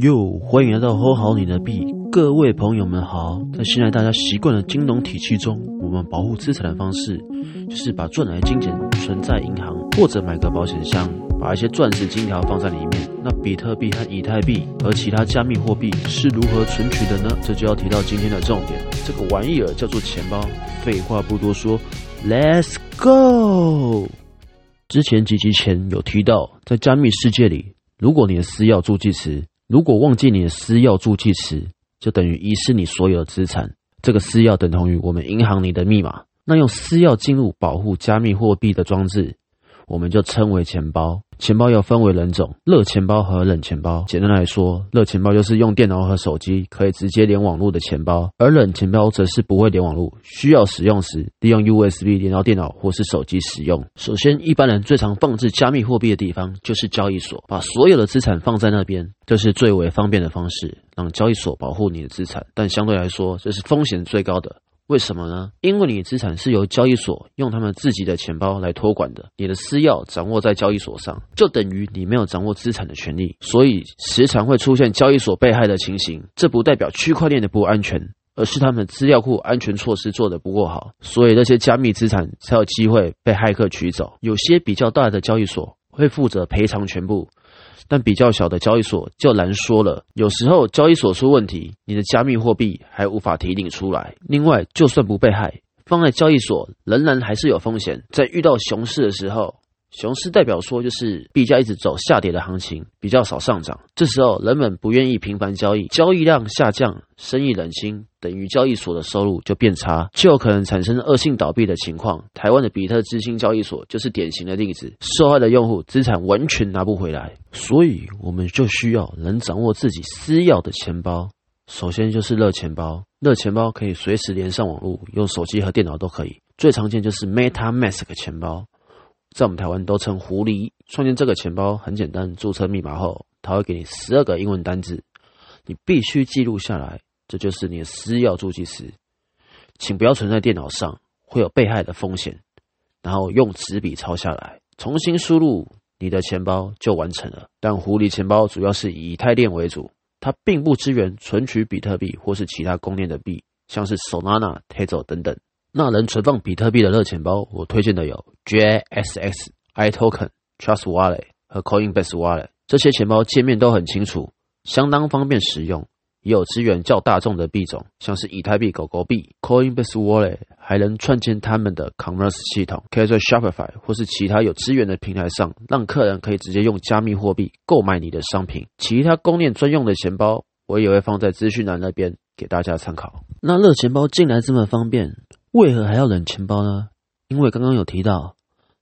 哟，欢迎来到 Hold 好你的币，各位朋友们好。在现在大家习惯的金融体系中，我们保护资产的方式就是把赚来的金钱存在银行，或者买个保险箱，把一些钻石金条放在里面。那比特币和以太币和其他加密货币是如何存取的呢？这就要提到今天的重点，这个玩意儿叫做钱包。废话不多说，Let's go。之前几集前有提到，在加密世界里，如果你的私钥助记词。如果忘记你的私钥助记词，就等于遗失你所有的资产。这个私钥等同于我们银行里的密码。那用私钥进入保护加密货币的装置。我们就称为钱包。钱包又分为两种：热钱包和冷钱包。简单来说，热钱包就是用电脑和手机可以直接连网络的钱包，而冷钱包则是不会连网络，需要使用时利用 USB 连到电脑或是手机使用。首先，一般人最常放置加密货币的地方就是交易所，把所有的资产放在那边，这是最为方便的方式，让交易所保护你的资产。但相对来说，这是风险最高的。为什么呢？因为你资产是由交易所用他们自己的钱包来托管的，你的私钥掌握在交易所上，就等于你没有掌握资产的权利，所以时常会出现交易所被害的情形。这不代表区块链的不安全，而是他们资料库安全措施做得不够好，所以那些加密资产才有机会被骇客取走。有些比较大的交易所会负责赔偿全部。但比较小的交易所就难说了，有时候交易所出问题，你的加密货币还无法提领出来。另外，就算不被害，放在交易所仍然还是有风险。在遇到熊市的时候，熊市代表说就是币价一直走下跌的行情，比较少上涨。这时候人们不愿意频繁交易，交易量下降，生意冷清，等于交易所的收入就变差，就有可能产生恶性倒闭的情况。台湾的比特之星交易所就是典型的例子，受害的用户资产完全拿不回来。所以我们就需要能掌握自己私钥的钱包。首先就是热钱包，热钱包可以随时连上网络，用手机和电脑都可以。最常见就是 MetaMask 钱包。在我们台湾都称狐狸。创建这个钱包很简单，注册密码后，它会给你十二个英文单字，你必须记录下来，这就是你的私钥助记词。请不要存在电脑上，会有被害的风险。然后用纸笔抄下来，重新输入你的钱包就完成了。但狐狸钱包主要是以太链为主，它并不支援存取比特币或是其他公链的币，像是 Solana、Tezos 等等。那能存放比特币的热钱包，我推荐的有 JSX、iToken、Trust Wallet 和 Coinbase Wallet。这些钱包界面都很清楚，相当方便使用，也有支援较大众的币种，像是以太币、狗狗币。Coinbase Wallet 还能串接他们的 Commerce 系统，可以在 Shopify 或是其他有资源的平台上，让客人可以直接用加密货币购买你的商品。其他公链专用的钱包，我也会放在资讯栏那边给大家参考。那热钱包进来这么方便？为何还要冷钱包呢？因为刚刚有提到，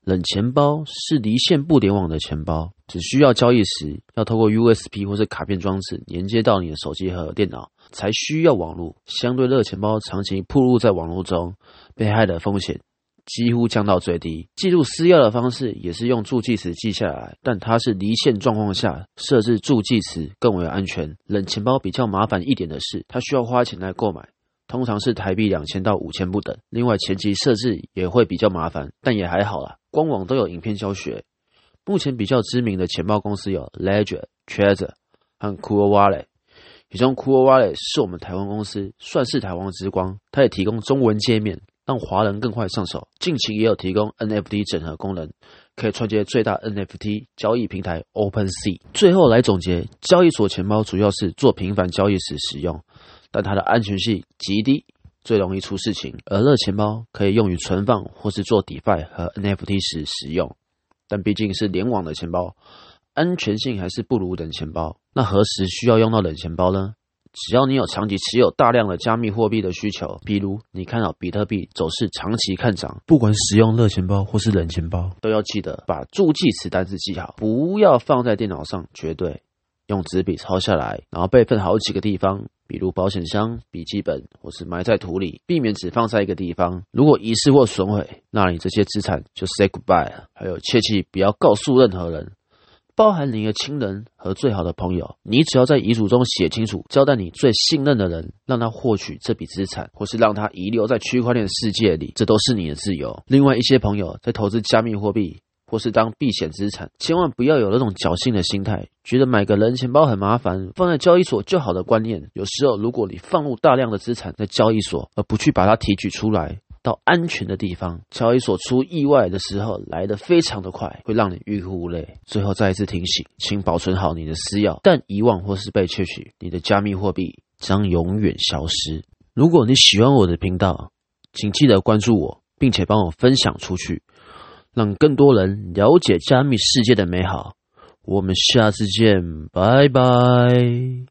冷钱包是离线不联网的钱包，只需要交易时要透过 USB 或是卡片装置连接到你的手机和电脑，才需要网络。相对热钱包长期暴露在网络中，被害的风险几乎降到最低。记录私钥的方式也是用助记词记下来，但它是离线状况下设置助记词更为安全。冷钱包比较麻烦一点的是，它需要花钱来购买。通常是台币两千到五千不等。另外，前期设置也会比较麻烦，但也还好啦。官网都有影片教学。目前比较知名的钱包公司有 Ledger、Trezor 和 Cool Wallet。其中 Cool Wallet 是我们台湾公司，算是台湾之光。它也提供中文界面，让华人更快上手。近期也有提供 NFT 整合功能，可以串接最大 NFT 交易平台 OpenSea。最后来总结，交易所钱包主要是做频繁交易时使用。但它的安全性极低，最容易出事情。而热钱包可以用于存放或是做 DeFi 和 NFT 时使用，但毕竟是联网的钱包，安全性还是不如冷钱包。那何时需要用到冷钱包呢？只要你有长期持有大量的加密货币的需求，比如你看到比特币走势长期看涨，不管使用热钱包或是冷钱包，都要记得把助记词单字记好，不要放在电脑上，绝对用纸笔抄下来，然后备份好几个地方。比如保险箱、笔记本，或是埋在土里，避免只放在一个地方。如果遗失或损毁，那你这些资产就 say goodbye 了。还有，切记不要告诉任何人，包含你的亲人和最好的朋友。你只要在遗嘱中写清楚，交代你最信任的人，让他获取这笔资产，或是让他遗留在区块链世界里，这都是你的自由。另外，一些朋友在投资加密货币。或是当避险资产，千万不要有那种侥幸的心态，觉得买个人钱包很麻烦，放在交易所就好的观念。有时候，如果你放入大量的资产在交易所，而不去把它提取出来到安全的地方，交易所出意外的时候来得非常的快，会让你欲哭无泪。最后再一次提醒，请保存好你的私钥，但遗忘或是被窃取，你的加密货币将永远消失。如果你喜欢我的频道，请记得关注我，并且帮我分享出去，让更多人了解加密世界的美好。我们下次见，拜拜。